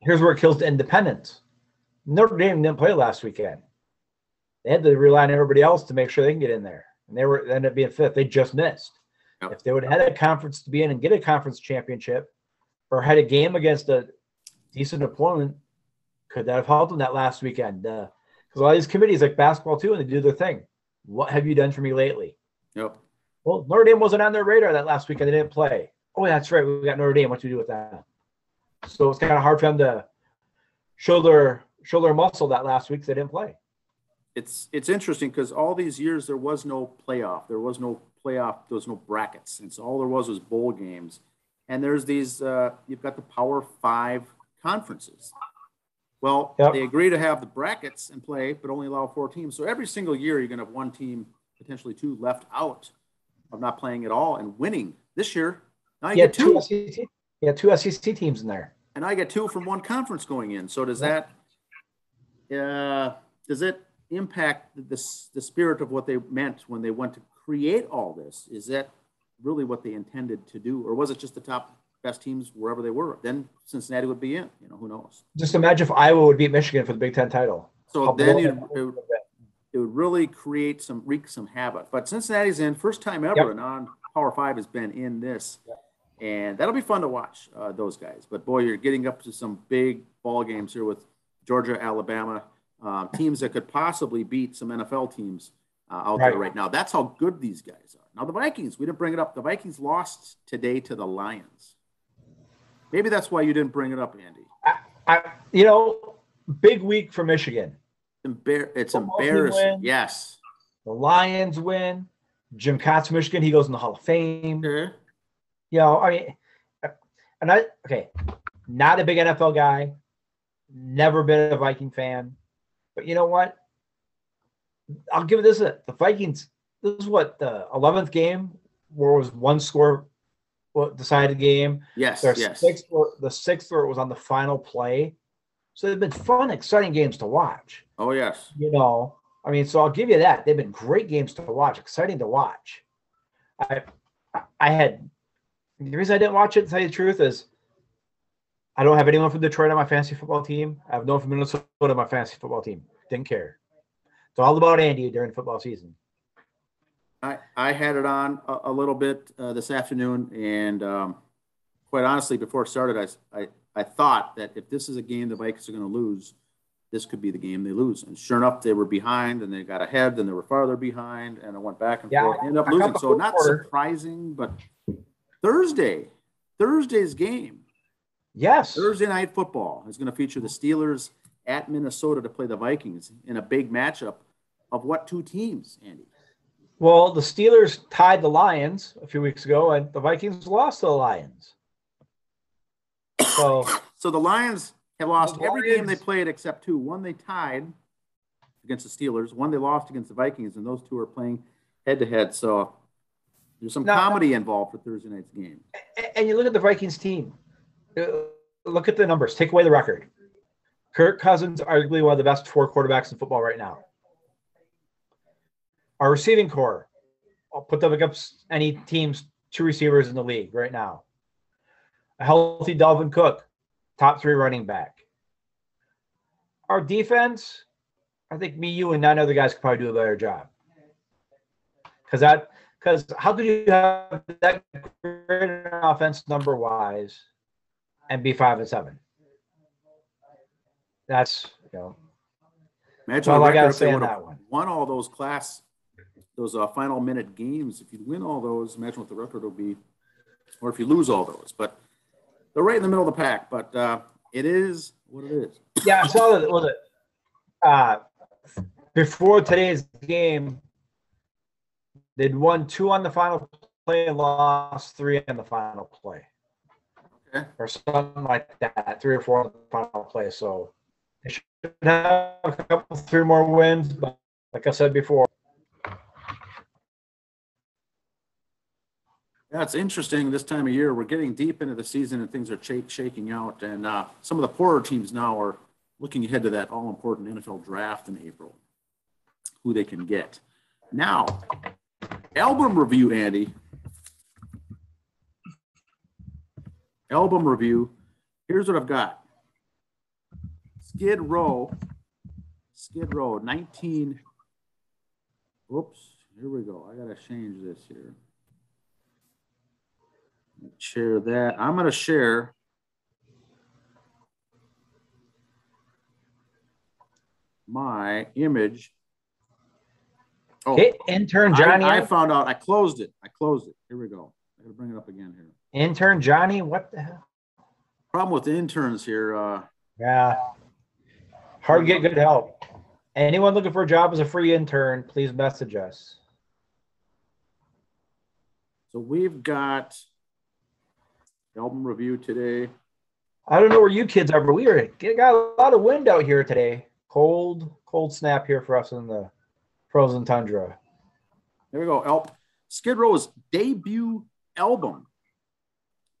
here's where it kills the independence. Notre Dame didn't play last weekend. They had to rely on everybody else to make sure they can get in there. And they were they ended up being fifth. They just missed. Yep. If they would have had a conference to be in and get a conference championship or had a game against a decent opponent, could that have helped them that last weekend? Uh, because a lot of these committees, like basketball too, and they do their thing. What have you done for me lately? Yep. Well, Notre Dame wasn't on their radar that last weekend. They didn't play. Oh, that's right. We got Notre Dame. What do you do with that? So it's kind of hard for them to show their show their muscle that last week. they didn't play. It's it's interesting because all these years there was no playoff, there was no playoff, there was no brackets, and so all there was was bowl games. And there's these uh, you've got the Power Five conferences. Well, Yep. they agree to have the brackets and play, but only allow four teams. So every single year you're going to have one team, potentially two, left out of not playing at all and winning. This year, now you Yeah, get two. two SEC. Yeah, two SEC teams in there. and I get two from one conference going in. So does that, uh, does it impact the, the, spirit of what they meant when they went to create all this? Is that really what they intended to do? Or was it just the top best teams wherever they were? Then Cincinnati would be in, you know, who knows? Just imagine if Iowa would beat Michigan for the Big Ten title. So How then it, it, would it would really create some, wreak some havoc. But Cincinnati's in, first time ever, Yep. a non Power Five has been in this. And that'll be fun to watch, uh, those guys. But boy, you're getting up to some big ball games here with Georgia, Alabama, uh, teams that could possibly beat some NFL teams uh, out there Right. right now. That's how good these guys are. Now, the Vikings, we didn't bring it up. The Vikings lost today to the Lions. Maybe that's why you didn't bring it up, Andy. I, you know, big week for Michigan. Embar- it's team embarrassing. Yes. The Lions win. Jim Cox, Michigan, he goes in the Hall of Fame. Okay. You know, I mean, and I okay, not a big NFL guy, never been a Viking fan, but you know what? I'll give this a the Vikings. This is what the eleventh game where it was one score, what decided game. Yes. Their yes. sixth, the sixth where it was on the final play. So they've been fun, exciting games to watch. Oh, yes. You know, I mean, so I'll give you that. They've been great games to watch, exciting to watch. I, I had the reason I didn't watch it. To tell you the truth is, I don't have anyone from Detroit on my fantasy football team. I have no one from Minnesota on my fantasy football team. Didn't care. It's all about Andy during football season. I, I had it on a, a little bit uh, this afternoon, and um, quite honestly, before it started, I, I, I thought that if this is a game the Vikings are going to lose, this could be the game they lose. And sure enough, they were behind, and they got ahead, then they were farther behind, and it went back and Yeah, forth. Ended up losing. So not quarter. surprising, but Thursday, Thursday's game, Yes. Thursday night football is going to feature the Steelers at Minnesota to play the Vikings in a big matchup of what two teams, Andy? Well, the Steelers tied the Lions a few weeks ago, and the Vikings lost to the Lions. So So the Lions have lost The every game they played except two. One they tied against the Steelers. One they lost against the Vikings, and those two are playing head to head. So there's some Now- comedy involved for Thursday night's game. And you look at the Vikings team. Uh, Look at the numbers. Take away the record. Kirk Cousins, arguably one of the best four quarterbacks in football right now. Our receiving corps, I'll put them against any team's two receivers in the league right now. A healthy Dalvin Cook, top three running back. Our defense, I think me, you, and nine other guys could probably do a better job. because that because how could you have that great offense number wise and be five and seven? That's you know. Imagine the I gotta say on that one. won all those class, those uh, final minute games. If you win all those, imagine what the record will be, or if you lose all those. But they're right in the middle of the pack. But uh, it is what it is. Yeah, I saw that. Was it uh, before today's game? They'd won two on the final play, and lost three on the final play, Or something like that. Three or four on the final play. So they should have a couple, three more wins. But like I said before, Yeah, interesting this time of year. We're getting deep into the season and things are shaking out. And uh, some of the poorer teams now are looking ahead to that all important NFL draft in April, who they can get. Now, album review, Andy. Album review. Here's what I've got Skid Row. Skid Row, 19. Whoops, here we go. I got to change this here share that. I'm going to share. My image. Oh, Hey, intern I, Johnny. I found out. I closed it. I closed it. Here we go. I got to bring it up again here. Intern Johnny. What the hell? Problem with interns here. Uh, Yeah. Hard to get good help. Anyone looking for a job as a free intern, please message us. so we've got album review today. I don't know where you kids are, but we are got a lot of wind out here today. Cold, cold snap here for us in the frozen tundra. There we go. El- Skid Row's debut album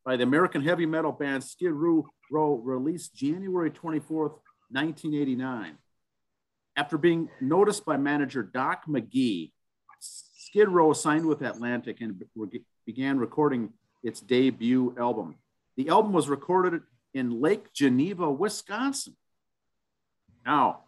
by the American heavy metal band Skid Row, released January 24th, 1989. After being noticed by manager Doc McGhee, Skid Row signed with Atlantic and be- began recording its debut album. The album was recorded in Lake Geneva, Wisconsin. Now,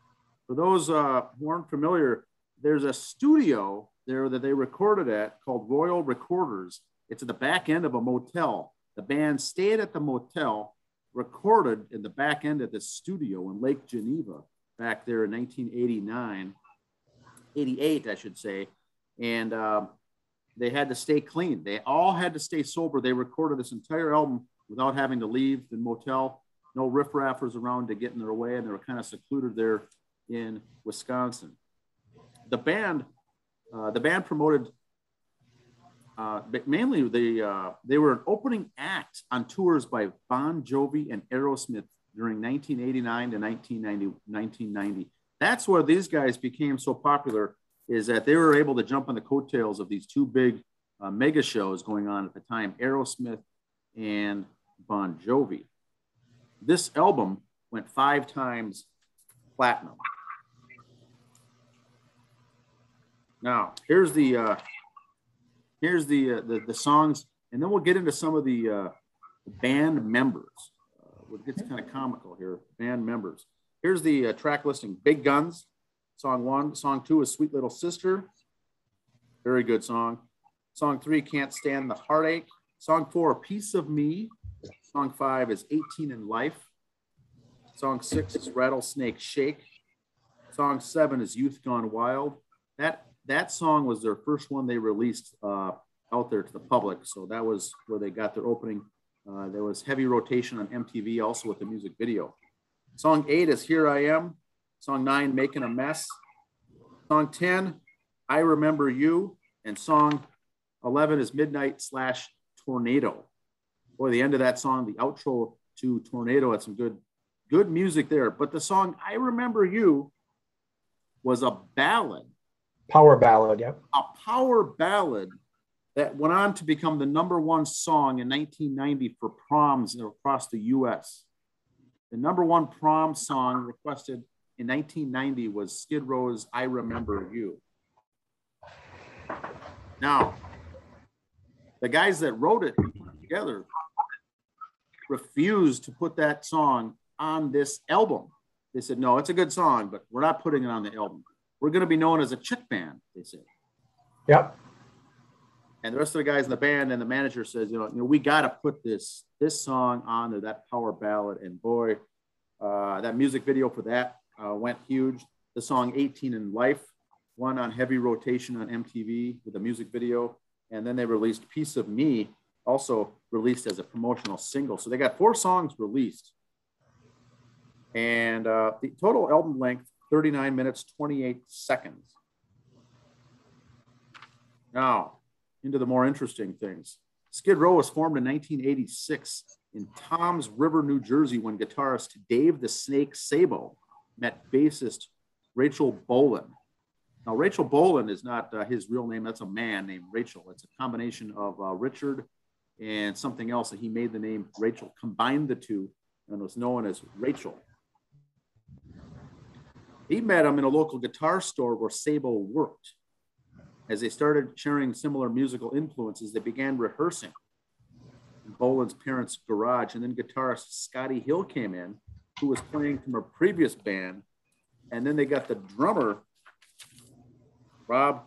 for those uh, who aren't familiar, there's a studio there that they recorded at called Royal Recorders. It's at the back end of a motel. The band stayed at the motel, recorded in the back end of the studio in Lake Geneva back there in 1989, 88, I should say. And um, they had to stay clean. They all had to stay sober. They recorded this entire album without having to leave the motel. No riffraffers around to get in their way, and they were kind of secluded there in Wisconsin. The band, uh, the band promoted, uh, but mainly the uh, they were an opening act on tours by Bon Jovi and Aerosmith during 1989 to 1990. 1990. That's where these guys became so popular is that they were able to jump on the coattails of these two big uh, mega shows going on at the time, Aerosmith and Bon Jovi. This album went five times platinum. Now, here's the uh, here's the, uh, the the songs, and then we'll get into some of the uh, band members. Uh, it gets kind of comical here. Band members. Here's the uh, track listing: Big Guns, song one. Song two is Sweet Little Sister. Very good song. Song three, Can't Stand the Heartache. Song four, Piece of Me. Song five is 18 and Life. Song six is Rattlesnake Shake. Song seven is Youth Gone Wild. That that song was their first one they released uh, out there to the public. So that was where they got their opening. Uh, there was heavy rotation on MTV also with the music video. Song eight is Here I Am. Song nine, Making a Mess. Song 10, I Remember You. And song 11 is Midnight slash Tornado. Boy, the end of that song, the outro to Tornado had some good, good music there. But the song I Remember You was a ballad Power ballad, yep. a power ballad that went on to become the number one song in 1990 for proms across the US. The number one prom song requested in 1990 was Skid Row's I Remember You. Now, the guys that wrote it together refused to put that song on this album. They said, no, it's a good song, but we're not putting it on the album. We're going to be known as a chick band, they said. Yep. and the rest of the guys in the band and the manager says, you know, you know, we got to put this this song on there, that power ballad, and boy, uh, that music video for that uh, went huge. The song 18 and Life won on heavy rotation on MTV with a music video. And then they released Piece of Me, also released as a promotional single. So they got four songs released. And uh, the total album length 39 minutes, 28 seconds. Now, into the more interesting things. Skid Row was formed in 1986 in Toms River, New Jersey, when guitarist Dave the Snake Sabo met bassist Rachel Bolan. Now, Rachel Bolan is not uh, his real name. That's a man named Rachel. It's a combination of uh, Richard and something else that he made the name Rachel, combined the two, and was known as Rachel. He met him in a local guitar store where Sabo worked. As they started sharing similar musical influences, they began rehearsing in Bolan's parents' garage. And then guitarist Scotti Hill came in, who was playing from a previous band. And then they got the drummer, Rob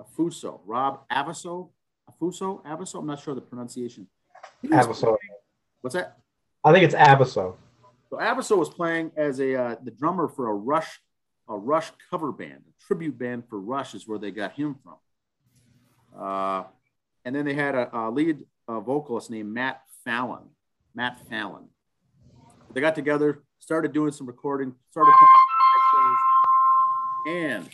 Affuso, Rob Avaso, Affuso, Avaso. I'm not sure the pronunciation. Avaso. What's that? I think it's Avaso. So Avaso was playing as a uh, the drummer for a Rush a Rush cover band, a tribute band for Rush is where they got him from. Uh, and then they had a, a lead uh, vocalist named Matt Fallon. Matt Fallon. They got together, started doing some recording, started playing and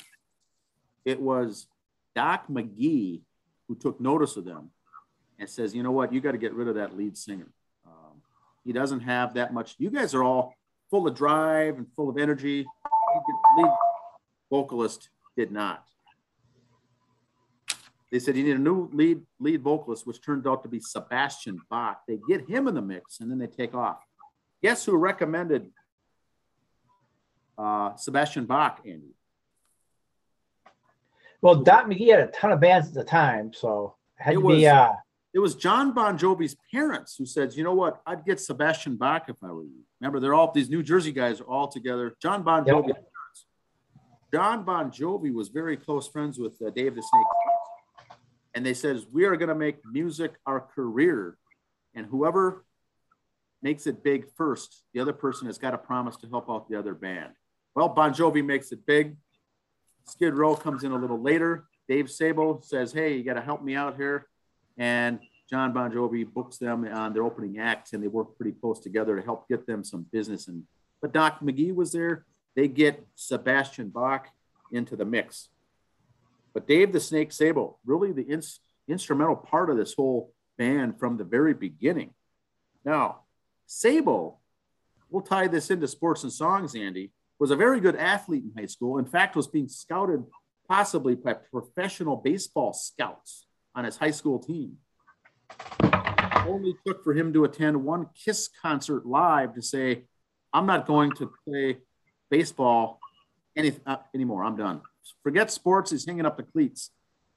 it was Doc McGhee who took notice of them and says, you know what, you got to get rid of that lead singer. Um, he doesn't have that much. You guys are all full of drive and full of energy lead vocalist did not. They said you need a new lead lead vocalist, which turned out to be Sebastian Bach. They get him in the mix and then they take off. Guess who recommended uh, Sebastian Bach, Andy? Well, Doc McGhee had a ton of bands at the time, so had it to was, be. Uh... It was John Bon Jovi's parents who said, "You know what? I'd get Sebastian Bach if I were you." Remember, they're all these New Jersey guys are all together. John Bon Jovi yep. John Bon Jovi was very close friends with uh, Dave the Snake. And they says, we are going to make music our career. And whoever makes it big first, the other person has got to promise to help out the other band. Well, Bon Jovi makes it big. Skid Row comes in a little later. Dave Sabo says, hey, you got to help me out here. And John Bon Jovi books them on their opening acts, and they work pretty close together to help get them some business. And but Doc McGhee was there they get Sebastian Bach into the mix. But Dave the Snake Sabo, really the in, instrumental part of this whole band from the very beginning. Now, Sabo, we'll tie this into sports and songs, Andy, was a very good athlete in high school. In fact, was being scouted possibly by professional baseball scouts on his high school team. only took for him to attend one Kiss concert live to say, I'm not going to play baseball any, uh, anymore. I'm done. Forget sports. He's hanging up the cleats.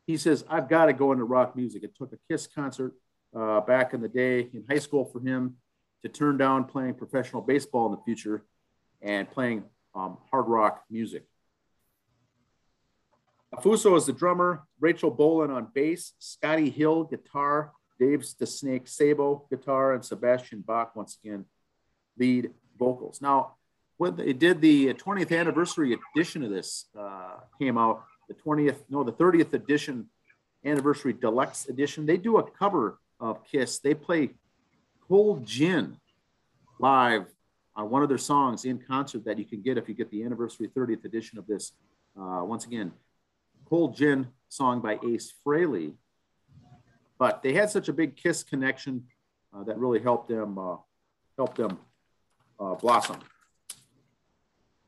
He says, I've got to go into rock music. It took a Kiss concert uh, back in the day in high school for him to turn down playing professional baseball in the future and playing um, hard rock music. Affuso is the drummer, Rachel Bolan on bass, Scotti Hill guitar, Dave's the Snake Sabo guitar, and Sebastian Bach once again lead vocals. Now, when they did the 20th anniversary edition of this uh, came out, the 20th, no, the 30th edition anniversary deluxe edition, they do a cover of Kiss. They play Cold Gin live on one of their songs in concert that you can get if you get the anniversary 30th edition of this. Uh, once again, Cold Gin song by Ace Frehley. But they had such a big Kiss connection uh, that really helped them uh, help them uh, blossom.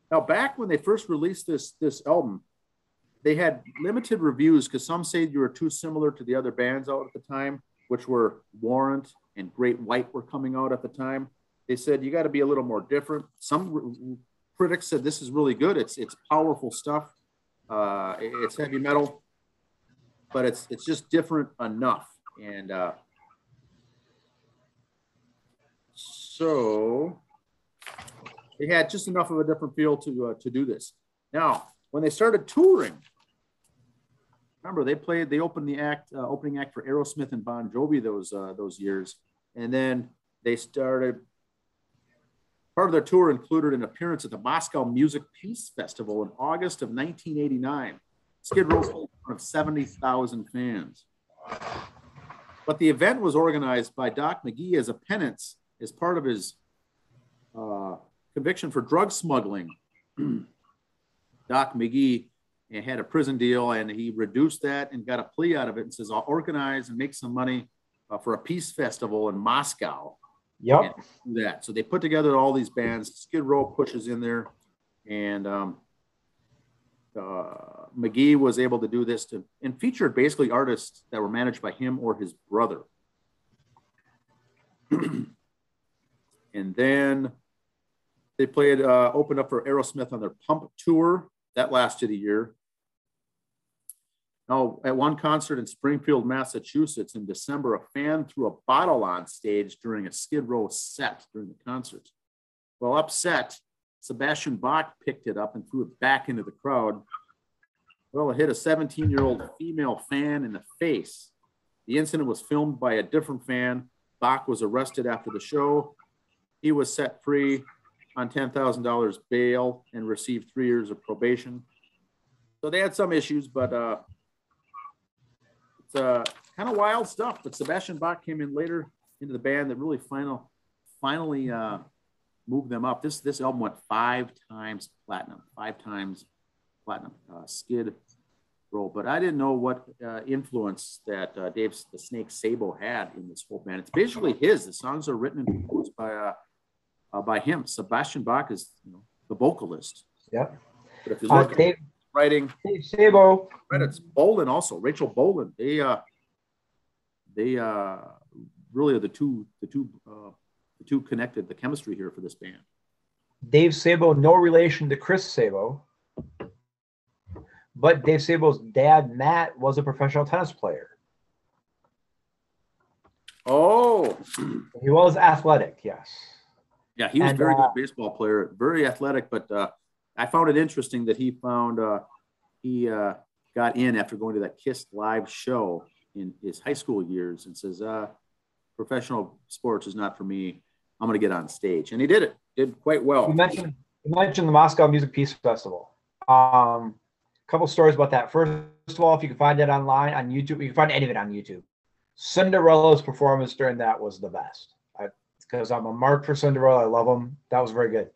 Now, back when they first released this this album, they had limited reviews because some say you were too similar to the other bands out at the time, which were Warrant and Great White were coming out at the time. They said you got to be a little more different. Some critics said this is really good. It's it's powerful stuff. Uh, it's heavy metal, but it's it's just different enough. And uh, so they had just enough of a different feel to uh, to do this. Now, when they started touring, remember they played they opened the act uh, opening act for Aerosmith and Bon Jovi those uh, those years, and then they started. Part of their tour included an appearance at the Moscow Music Peace Festival in August of 1989. Skid Row in front of 70,000 fans. But the event was organized by Doc McGhee as a penance as part of his uh, conviction for drug smuggling. Doc McGhee had a prison deal and he reduced that and got a plea out of it and says, I'll organize and make some money uh, for a peace festival in Moscow. Yep. That. So they put together all these bands. Skid Row pushes in there. And um, uh, McGhee was able to do this to and featured basically artists that were managed by him or his brother. and then they played, uh, opened up for Aerosmith on their Pump tour. That lasted a year. Now, at one concert in Springfield, Massachusetts in December, a fan threw a bottle on stage during a Skid Row set during the concert. Well, upset, Sebastian Bach picked it up and threw it back into the crowd. Well, it hit a 17 year old female fan in the face. The incident was filmed by a different fan. Bach was arrested after the show. He was set free on $10,000 bail and received three years of probation. So they had some issues, but uh, it's uh, kind of wild stuff. But Sebastian Bach came in later into the band that really final, finally uh, moved them up. This this album went five times platinum, five times platinum. Uh, Skid Row, but I didn't know what uh, influence that uh, Dave the Snake Sabo had in this whole band. It's basically his. The songs are written and composed by uh, uh, by him. Sebastian Bach is you know, the vocalist. Yep. But if you Uh, look at Dave, writing Dave Sabo. credits, Bolan also, Rachel Bolan, they uh, they uh, really are the two the two uh, the two connected the chemistry here for this band. Dave Sabo, no relation to Chris Sabo. But Dave Sabo's dad, Matt, was a professional tennis player. Oh, He was athletic, yes. yeah, he was And, very uh, good baseball player, very athletic. But uh, I found it interesting that he found uh, he uh, got in after going to that Kiss live show in his high school years and says, uh, "Professional sports is not for me. I'm going to get on stage," and he did it. Did quite well. You mentioned you mentioned the Moscow Music Peace Festival. Um, a couple stories about that. First of all, if you can find it online on YouTube, you can find any of it on YouTube. Cinderella's performance during that was the best. Because I'm a mark for Cinderella, I love him. That was very good.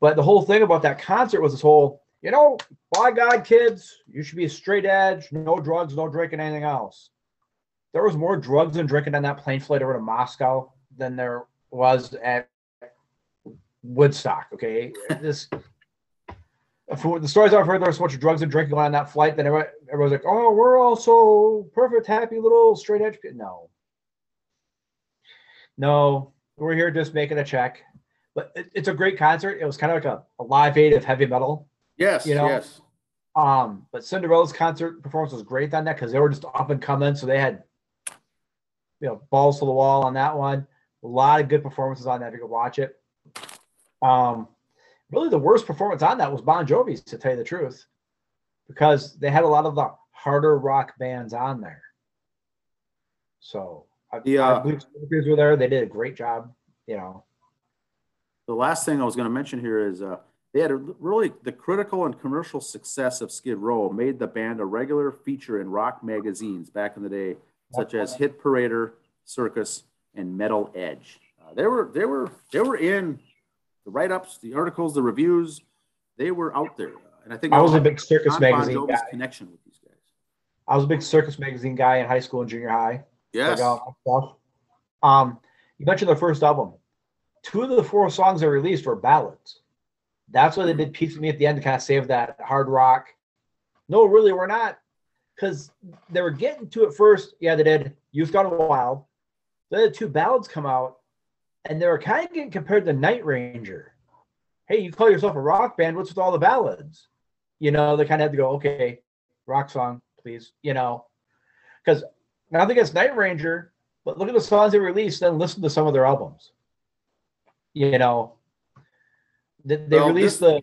But the whole thing about that concert was this whole, you know, by God, kids, you should be a straight edge, no drugs, no drinking, anything else. There was more drugs and drinking on that plane flight over to Moscow than there was at Woodstock. Okay, this for the stories I've heard, there was so much drugs and drinking on that flight that everyone, everyone's like, "Oh, we're all so perfect, happy little straight edge." kid." No, no, we're here just making a check. But it, it's a great concert. It was kind of like a, a live aid of heavy metal. yes, you know, yes. Um, but Cinderella's concert performance was great on that because they were just up and coming, so they had you know balls to the wall on that one. A lot of good performances on that. If you could watch it. Um, really, the worst performance on that was Bon Jovi's, to tell you the truth, because they had a lot of the harder rock bands on there. So I, The, I uh, believe Scorpions were there. They did a great job. You know, The last thing I was going to mention here is uh, they had a, really the critical and commercial success of Skid Row made the band a regular feature in rock magazines back in the day, such as Hit Parader, Circus, and Metal Edge. Uh, they were they were they were in the write-ups, the articles, the reviews. They were out there, and I think I was a big Circus John magazine guy. connection with these guys. I was a big Circus magazine guy in high school and junior high. Yes, check out that stuff. Um, you mentioned the first album. Two of the four songs they released were ballads. That's why they did "Piece of Me" at the end to kind of save that hard rock. No, really, we're not, because they were getting to it first. Yeah, they did. Youth Gone Wild. Then the two ballads come out, and they were kind of getting compared to Night Ranger. Hey, you call yourself a rock band? What's with all the ballads? You know, they kind of had to go, okay, rock song, please. You know, because nothing against Night Ranger, but look at the songs they released, then listen to some of their albums. You know, they, they Well, released this- the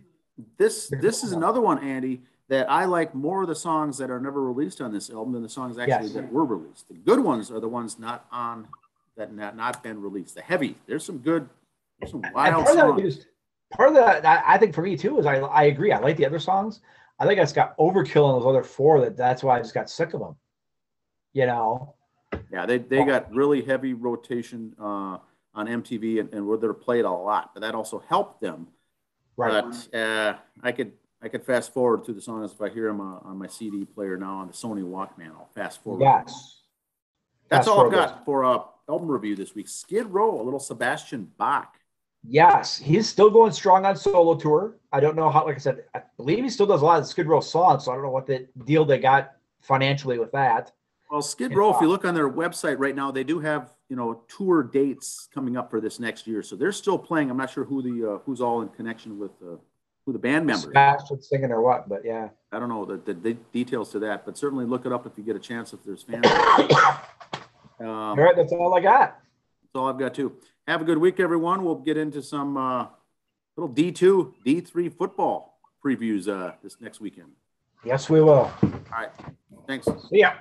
this this is another one, Andy, that I like more of the songs that are never released on this album than the songs actually Yes. that were released. The good ones are the ones not on that not not been released. The heavy, there's some good, there's some wild part of that songs. part of that. I, I think for me too is I I agree. I like the other songs. I think I just got overkill on those other four. That that's why I just got sick of them. You know. Yeah, they, they got really heavy rotation uh, on MTV and, and where they're played a lot, but that also helped them. Right. But uh, I could I could fast forward through the songs if I hear them uh, on my CD player now on the Sony Walkman. I'll fast forward. yes. That's Fast all I've got for a album review this week. Skid Row, a little Sebastian Bach. Yes, he's still going strong on solo tour. I don't know how. Like I said, I believe he still does a lot of Skid Row songs. So I don't know what the deal they got financially with that. Well, Skid Row, if you look on their website right now, they do have you know tour dates coming up for this next year. So they're still playing. I'm not sure who the uh, who's all in connection with uh, who the band members. Sebastian singing or what? But yeah. I don't know the, the, the details to that, but certainly look it up if you get a chance if there's fans. Um, All right, that's all I got. That's all I've got too. Have a good week, everyone. We'll get into some uh, little D2, D3 football previews uh, this next weekend. Yes, we will. All right. Thanks. See ya.